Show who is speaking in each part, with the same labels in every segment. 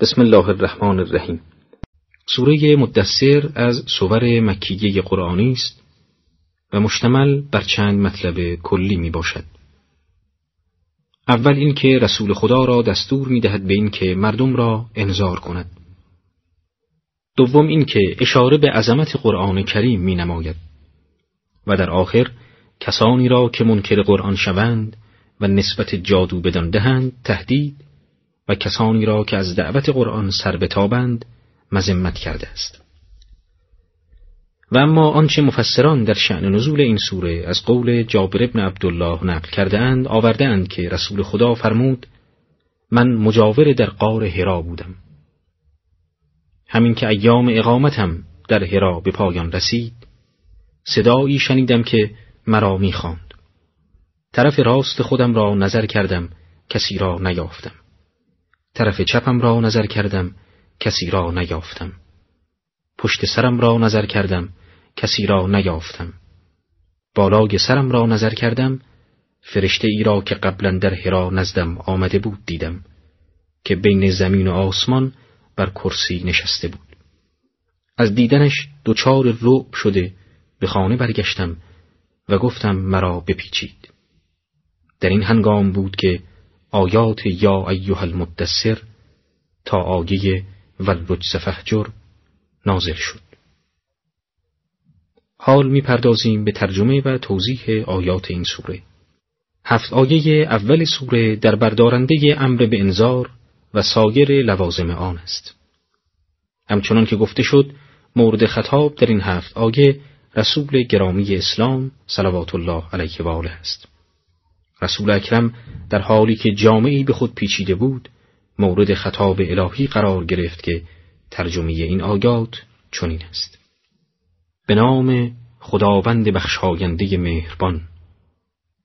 Speaker 1: بسم الله الرحمن الرحیم سوره مدثر از سور مکیه قرآنی است و مشتمل بر چند مطلب کلی می باشد. اول اینکه رسول خدا را دستور می دهد به اینکه مردم را انذار کند. دوم اینکه اشاره به عظمت قرآن کریم می نماید و در آخر کسانی را که منکر قرآن شوند و نسبت جادو بدان دهند تهدید و کسانی را که از دعوت قرآن سر بتابند مذمت کرده است. و اما آنچه مفسران در شعن نزول این سوره از قول جابر ابن عبدالله نقل کرده اند آورده اند که رسول خدا فرمود من مجاور در قار هرا بودم. همین که ایام اقامتم در هرا به پایان رسید صدایی شنیدم که مرا می‌خواند. طرف راست خودم را نظر کردم کسی را نیافتم. طرف چپم را نظر کردم کسی را نیافتم. پشت سرم را نظر کردم کسی را نیافتم. بالای سرم را نظر کردم فرشته ای را که قبلا در هرا نزدم آمده بود دیدم که بین زمین و آسمان بر کرسی نشسته بود. از دیدنش دچار رعب شده به خانه برگشتم و گفتم مرا بپیچید. در این هنگام بود که آیات یا ایها المدثر تا آیه والرجز فهجر نازل شد. حال می‌پردازیم به ترجمه و توضیح آیات این سوره. هفت آیه اول سوره در بردارنده امر به انذار و سایر لوازم آن است. همچنان که گفته شد مورد خطاب در این هفت آیه رسول گرامی اسلام صلوات الله علیه و آله است. رسول اکرم در حالی که جامعی به خود پیچیده بود مورد خطاب الهی قرار گرفت که ترجمه این آیات چنین است. به نام خداوند بخشاینده مهربان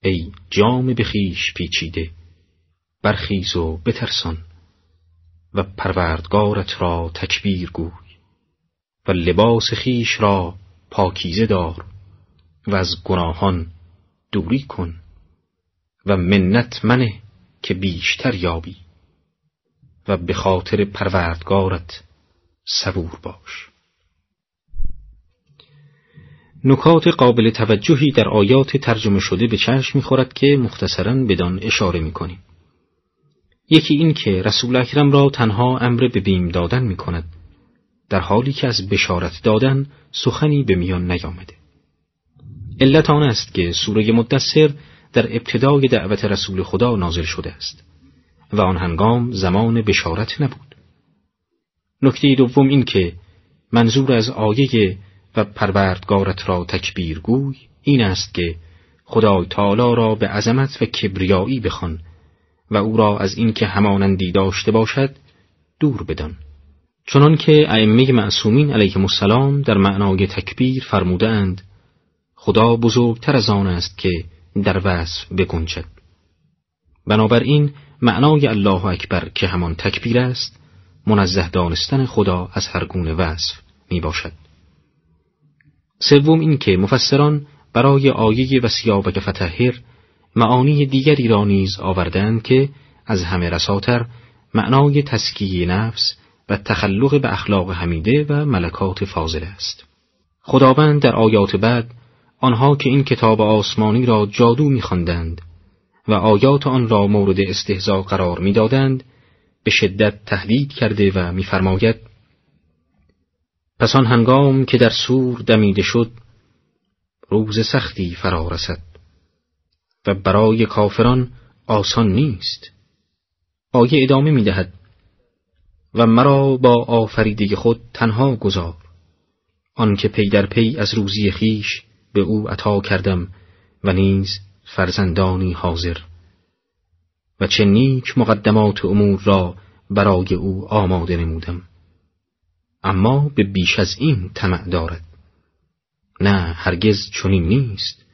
Speaker 1: ای جام بخیش پیچیده برخیز و بترسان و پروردگارت را تکبیر گوی و لباس خیش را پاکیزه دار و از گناهان دوری کن. و منت منه که بیشتر یابی و به خاطر پروردگارت صبور باش. نکات قابل توجهی در آیات ترجمه شده به چشم می‌خورد که مختصرا بدان اشاره می‌کنیم. یکی این که رسول اکرم را تنها امر به بیم دادن می‌کند در حالی که از بشارت دادن سخنی به میان نیامده. علت آن است که سوره مدثر در ابتدای دعوت رسول خدا نازل شده است و آن هنگام زمان بشارت نبود. نکته دوم این که منظور از آیه و پروردگارت را تکبیر گوی این است که خدای تعالی را به عظمت و کبریایی بخوان و او را از اینکه همانندی داشته باشد دور بدان. چنان که ائمه معصومین علیهم السلام در معنای تکبیر فرمودند خدا بزرگتر از آن است که در وصف بگنجد. بنابراین معنای الله اکبر که همان تکبیر است منزه دانستن خدا از هر گونه وصف می باشد سوم این که مفسران برای آیه و سیابک فتحر معانی دیگری را نیز آوردند که از همه رساتر معنای تسکیه نفس و تخلق به اخلاق حمیده و ملکات فاضله است. خداوند در آیات بعد آنها که این کتاب آسمانی را جادو میخواندند و آیات آن را مورد استهزا قرار می‌دادند به شدت تهدید کرده و میفرماید پس آن هنگام که در سور دمیده شد روز سختی فرا رسد و برای کافران آسان نیست. آیه ادامه می‌دهد و مرا با آفریده خود تنها گذار. آنکه پی در پی از روزی خویش به او عطا کردم و نیز فرزندانی حاضر. و چه نیک مقدمات امور را برای او آماده نمودم. اما به بیش از این طمع دارد. نه هرگز چنین نیست.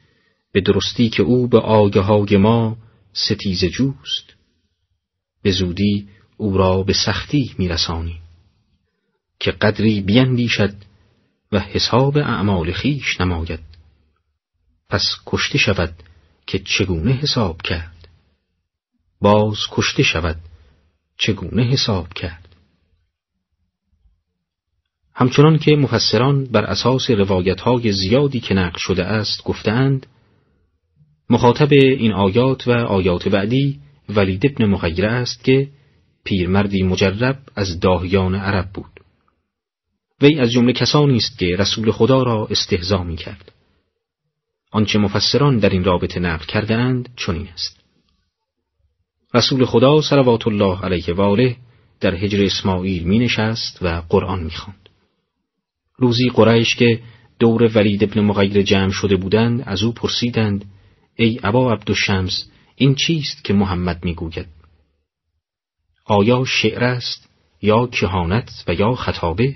Speaker 1: به درستی که او به آیه های ما ستیز جوست. به زودی او را به سختی می‌رسانیم. که قدری بیندیشد و حساب اعمال خیش نماید. پس کشته شود که چگونه حساب کرد؟ باز کشته شود چگونه حساب کرد؟ همچنان که مفسران بر اساس روایت های زیادی که نقل شده است گفتند مخاطب این آیات و آیات بعدی ولید ابن مغیره است که پیرمردی مجرب از داهیان عرب بود. وی از جمله کسانی است که رسول خدا را استهزا می کرد آنچه مفسران در این رابطه نقل کرده اند چنین است. رسول خدا صلوات الله علیه و آله در حجر اسماعیل می نشست و قرآن می خواند. روزی قریش که دور ولید ابن مغیر جمع شده بودند از او پرسیدند ای ابا عبدالشمس این چیست که محمد می‌گوید؟ آیا شعر است یا کهانت و یا خطابه؟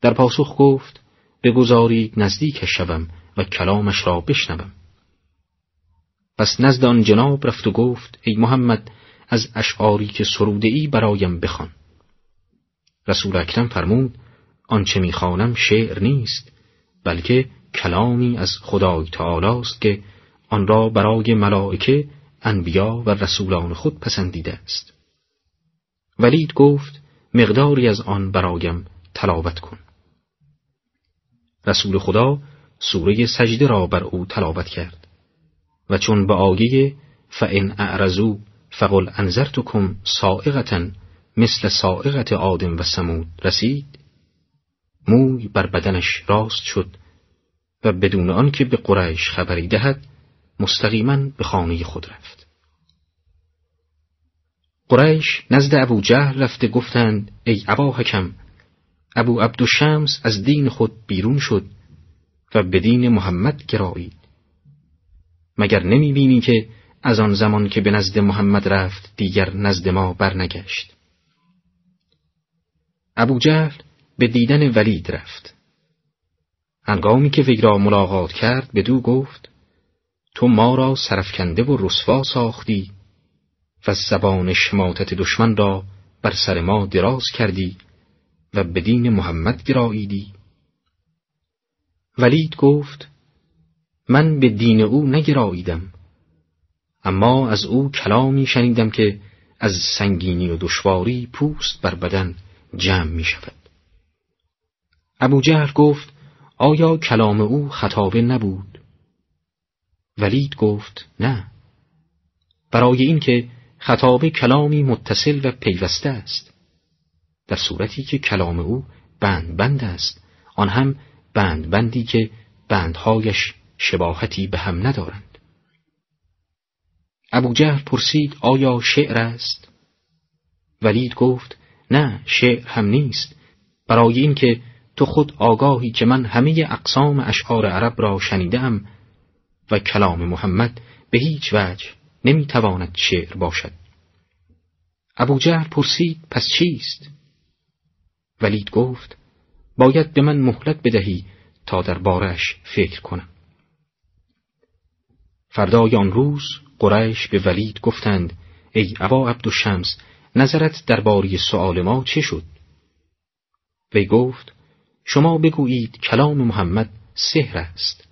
Speaker 1: در پاسخ گفت بگذارید نزدیکش شوم و کلامش را بشنوم. پس نزد آن جناب رفت و گفت ای محمد از اشعاری که سروده ای برایم بخوان. رسول اکرم فرمود آنچه می‌خوانم شعر نیست بلکه کلامی از خدای تعالی است که آن را برای ملائکه انبیا و رسولان خود پسندیده است. ولید گفت مقداری از آن برایم تلاوت کن. رسول خدا سوره سجده را بر او تلاوت کرد. و چون به آیه فان اعرضوا فقل انذرتکم صاعقتا مثل صاعقت آدم و سمود رسید؟ موی بر بدنش راست شد و بدون آنکه به قریش خبری دهد مستقیما به خانه خود رفت. قریش نزد ابو جهل رفته گفتند ای ابا حکم ابو عبدالشمس از دین خود بیرون شد و به دین محمد گرایید مگر نمی بینی که از آن زمان که به نزد محمد رفت دیگر نزد ما برنگشت؟ ابو جهل به دیدن ولید رفت. هنگامی که وی را ملاقات کرد به دو گفت تو ما را سرفکنده و رسوا ساختی و زبان شماتت دشمن را بر سر ما دراز کردی و به دین محمد گراییدی. ولید گفت من به دین او نگراییدم اما از او کلامی شنیدم که از سنگینی و دشواری پوست بر بدن جمع می شود. ابو جهل گفت آیا کلام او خطابه نبود؟ ولید گفت نه. برای اینکه خطابه کلامی متصل و پیوسته است. در صورتی که کلام او بند بند است آن هم بند بندی که بندهایش شباهتی به هم ندارند. ابو جهل پرسید آیا شعر است؟ ولید گفت نه شعر هم نیست. برای اینکه تو خود آگاهی که من همه اقسام اشعار عرب را شنیدم و کلام محمد به هیچ وجه نمی‌تواند شعر باشد. ابو جهل پرسید پس چیست؟ ولید گفت باید به من مهلت بدهی تا در بارش فکر کنم. فردای آن روز قریش به ولید گفتند ای ابا عبدالشمس نظرت درباره سؤال ما چه شد؟ وی گفت شما بگویید کلام محمد سحر است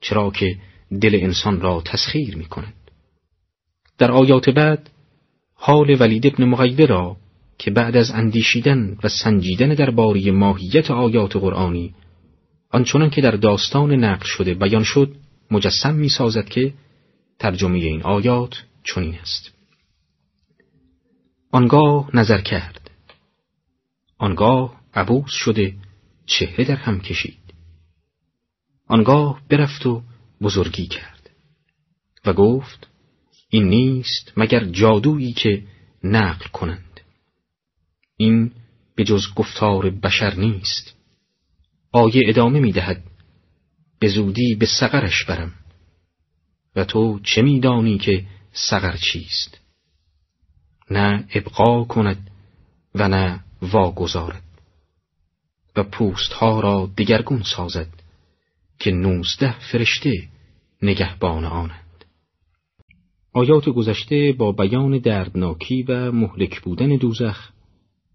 Speaker 1: چرا که دل انسان را تسخیر می کند در آیات بعد حال ولید ابن مغیبه را که بعد از اندیشیدن و سنجیدن درباره ماهیت آیات قرآنی آنچنان که در داستان نقل شده بیان شد مجسم می سازد که ترجمه این آیات چنین است. آنگاه نظر کرد. آنگاه عبوس شده چهره در هم کشید. آنگاه برفت و بزرگی کرد. و گفت این نیست مگر جادویی که نقل کنند؟ این به جز گفتار بشر نیست. آیه ادامه می دهد به زودی به سقرش برم. و تو چه میدانی که سقر چیست؟ نه ابقا کند و نه واگذارد. و پوستها را دگرگون سازد که نوزده فرشته نگهبان آنند. آیات گذشته با بیان دردناکی و مهلک بودن دوزخ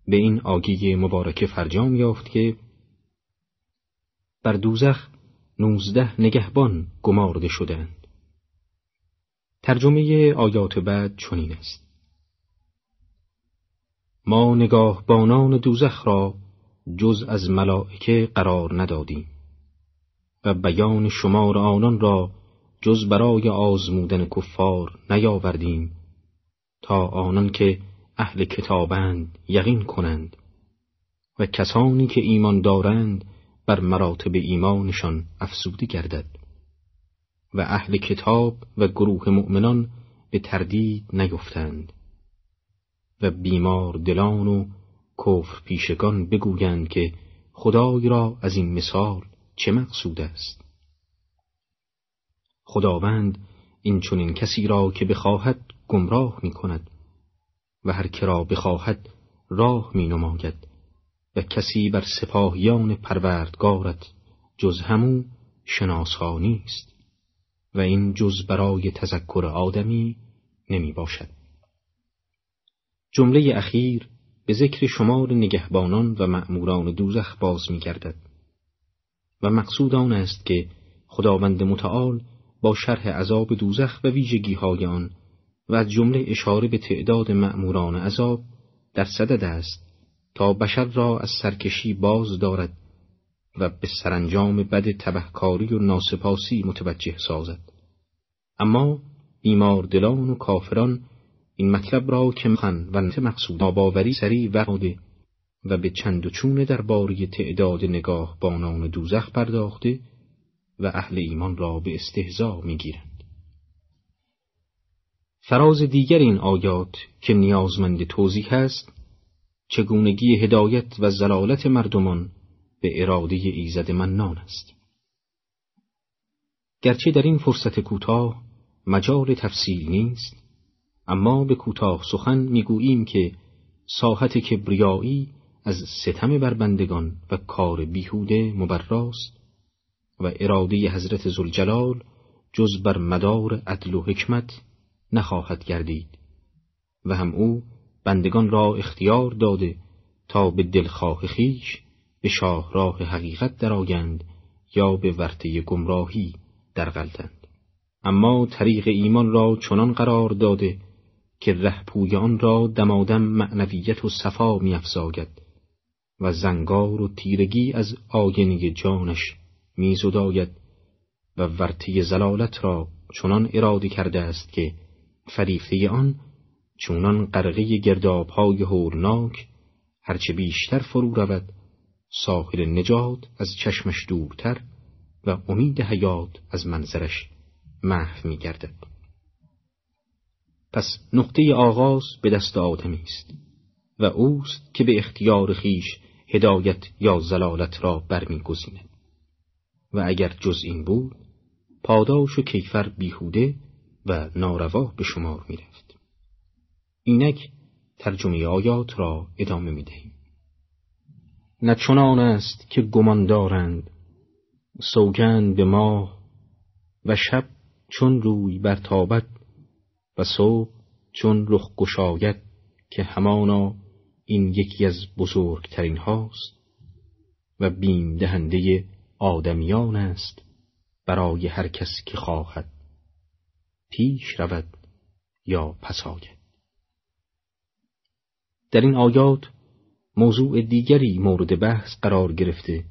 Speaker 1: به این آگی مبارکه فرجام یافت که بر دوزخ نوزده نگهبان گمارده شدند ترجمه آیات بعد چنین است. ما نگاهبانان دوزخ را جز از ملائکه قرار ندادیم و بیان شمار آنان را جز برای آزمودن کفار نیاوردیم تا آنان که اهل کتابند یقین کنند و کسانی که ایمان دارند بر مراتب ایمانشان افزوده گردد و اهل کتاب و گروه مؤمنان به تردید نیفتند و بیمار دلان و کفر پیشگان بگویند که خدای را از این مثال چه مقصود است. خداوند این چنین کسی را که بخواهد گمراه می کند و هر که را بخواهد راه می نماید و کسی بر سپاهیان پروردگارت جز همو شناسا نیست و این جز برای تذکر آدمی نمی باشد. جمله اخیر به ذکر شمار نگهبانان و مأموران دوزخ باز می گردد و مقصود آن است که خداوند متعال با شرح عذاب دوزخ و ویژگی های آن و از جمله اشاره به تعداد مأموران عذاب در صدد است تا بشر را از سرکشی باز دارد و به سرانجام بد تبهکاری و ناسپاسی متوجه سازد اما بیمار دلان و کافران این مطلب را که مخن و مقصود آباوری سری وقاده و به چند و چون درباره تعداد نگاه بانان دوزخ پرداخته و اهل ایمان را به استهزا می‌گیرند. فراز دیگر این آیات که نیازمند توضیح است چگونگی هدایت و زلالت مردمان به اراده ایزد منان است. گرچه در این فرصت کوتاه مجال تفصیل نیست اما به کوتاه سخن می‌گوییم که ساحت کبریایی از ستم بر بندگان و کار بیهوده مبراست و اراده حضرت زلجلال جز بر مدار عدل و حکمت نخواهد گردید. و هم او بندگان را اختیار داده تا به دلخواه خیش به شاهراه حقیقت درآیند یا به ورطه گمراهی درغلتند اما طریق ایمان را چنان قرار داده که رهپوی آن را دمادم معنویت و صفا میافزاید و زنگار و تیرگی از آینه جانش میزداید و ورطه زلالت را چنان اراده کرده است که فریفته آن چونان غرقه گردابهای هولناک هرچه بیشتر فرو رود ساحل نجات از چشمش دورتر و امید حیات از منظرش محو می گردد. پس نقطه آغاز به دست آدمی است و اوست که به اختیار خیش هدایت یا زلالت را برمیگزیند و اگر جز این بود پاداش و کیفر بیهوده و ناروا به شمار می رفت. اینک ترجمه آیات را ادامه می دهیم. نه چنان است که گمان دارند سوگند به ماه و شب چون روی برتابد و صبح چون رخ گشاید که همانا این یکی از بزرگترین هاست و بیم دهنده آدمیان است برای هر کس که خواهد پیش رود یا پس در این آیات موضوع دیگری مورد بحث قرار گرفته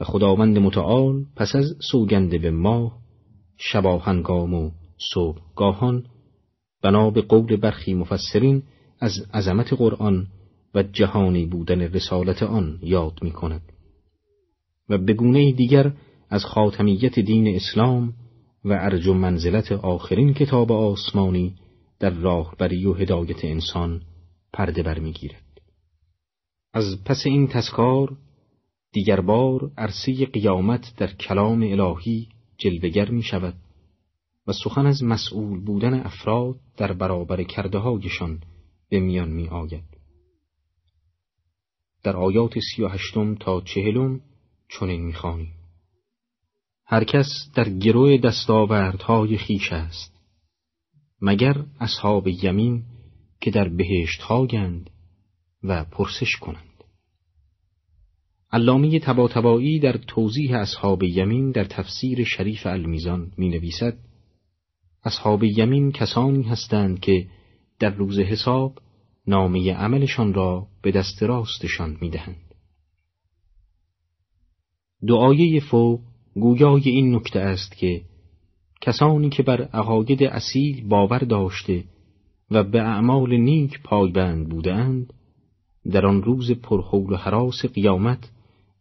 Speaker 1: و خداوند متعال پس از سوگنده به ماه شباهنگام و صبحگاهان بنا به قول برخی مفسرین از عظمت قرآن و جهانی بودن رسالت آن یاد می کند و به گونه دیگر از خاتمیت دین اسلام و ارج و منزلت آخرین کتاب آسمانی در راهبری و هدایت انسان پرده برمیگیرد. از پس این تذکار دیگر بار عرصه قیامت در کلام الهی جلوگر می شود و سخن از مسئول بودن افراد در برابر کرده هایشان به میان می آید. در آیات سی و هشتم تا چهلم چنین می خانیم. هر کس در گروه دستاوردهای خیش است مگر اصحاب یمین که در بهشت هاگند و پرسش کنند علامی تباتبایی در توضیح اصحاب یمین در تفسیر شریف المیزان می نویسد اصحاب یمین کسانی هستند که در روز حساب نامه عملشان را به دست راستشان می دهند. دعایه فوق گویای این نکته است که کسانی که بر عقاید اصیل باور داشته و به اعمال نیک پایبند بودند در آن روز پرحول و حراس قیامت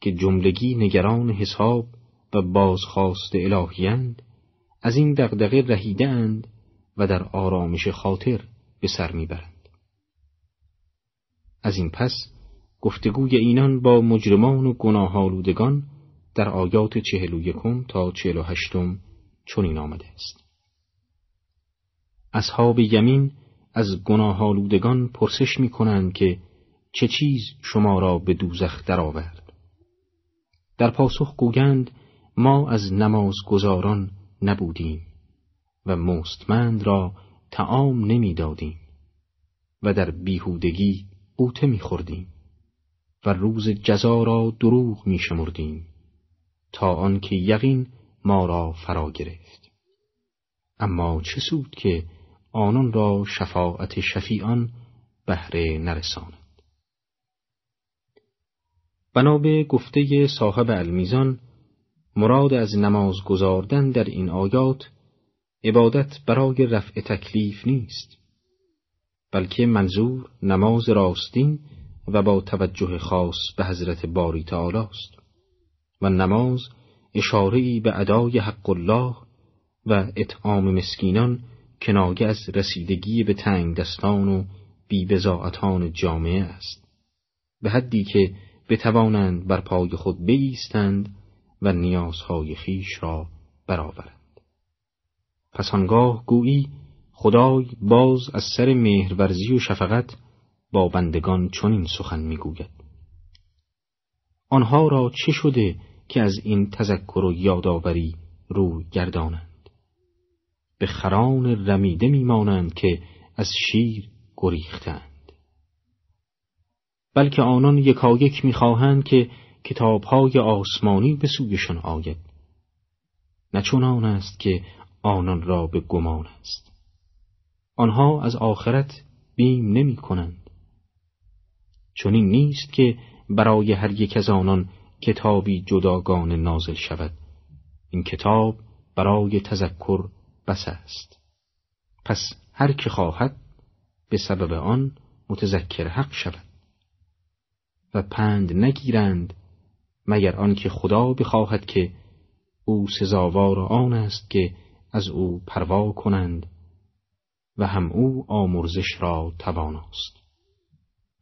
Speaker 1: که جملگی نگران حساب و بازخواست الهیند از این دغدغه رهیدند و در آرامش خاطر به سر می‌برند. از این پس گفتگوی اینان با مجرمان و گناهالودگان در آیات چهل و یکم تا چهل و هشتم چنین آمده است. اصحاب یمین از گناهالودگان پرسش می کنند که چه چیز شما را به دوزخ درآورد. در پاسخ گویند ما از نماز گزاران نبودیم و مستمند را تعام نمی‌دادیم و در بیهودگی قوطه میخوردیم و روز جزا را دروغ میشمردیم. تا آنکه یقین ما را فرا گرفت. اما چه سود که آنان را شفاعت شفیعان بهره نرساند. بنا به گفته صاحب المیزان مراد از نماز گذاردن در این آیات عبادت برای رفع تکلیف نیست بلکه منظور نماز راستین و با توجه خاص به حضرت باری تعالی است. و نماز اشاره‌ای به ادای حق الله و اطعام مسکینان کنایه از رسیدگی به تنگ دستان و بیبزاعتان جامعه است. به حدی که بتوانند بر پای خود بایستند و نیازهای خیش را برآورند. پس آنگاه گویی خدای باز از سر مهرورزی و شفقت با بندگان چنین سخن می‌گوید. آنها را چه شده که از این تذکر و یادآوری روی گردانند. به خران رمیده میمانند که از شیر گریختند. بلکه آنان یکایک می‌خواهند که کتابهای آسمانی به سویشان آید. نه چنان است که آنان را به گمان است. آنها از آخرت بیم نمی کنند چون این نیست که برای هر یک از آنان کتابی جداگانه نازل شود. این کتاب برای تذکر بس است. پس هر که خواهد به سبب آن متذکر حق شود. و پند نگیرند مگر آنکه خدا بخواهد که او سزاوار آن است که از او پروا کنند و هم او آمرزش را تواناست.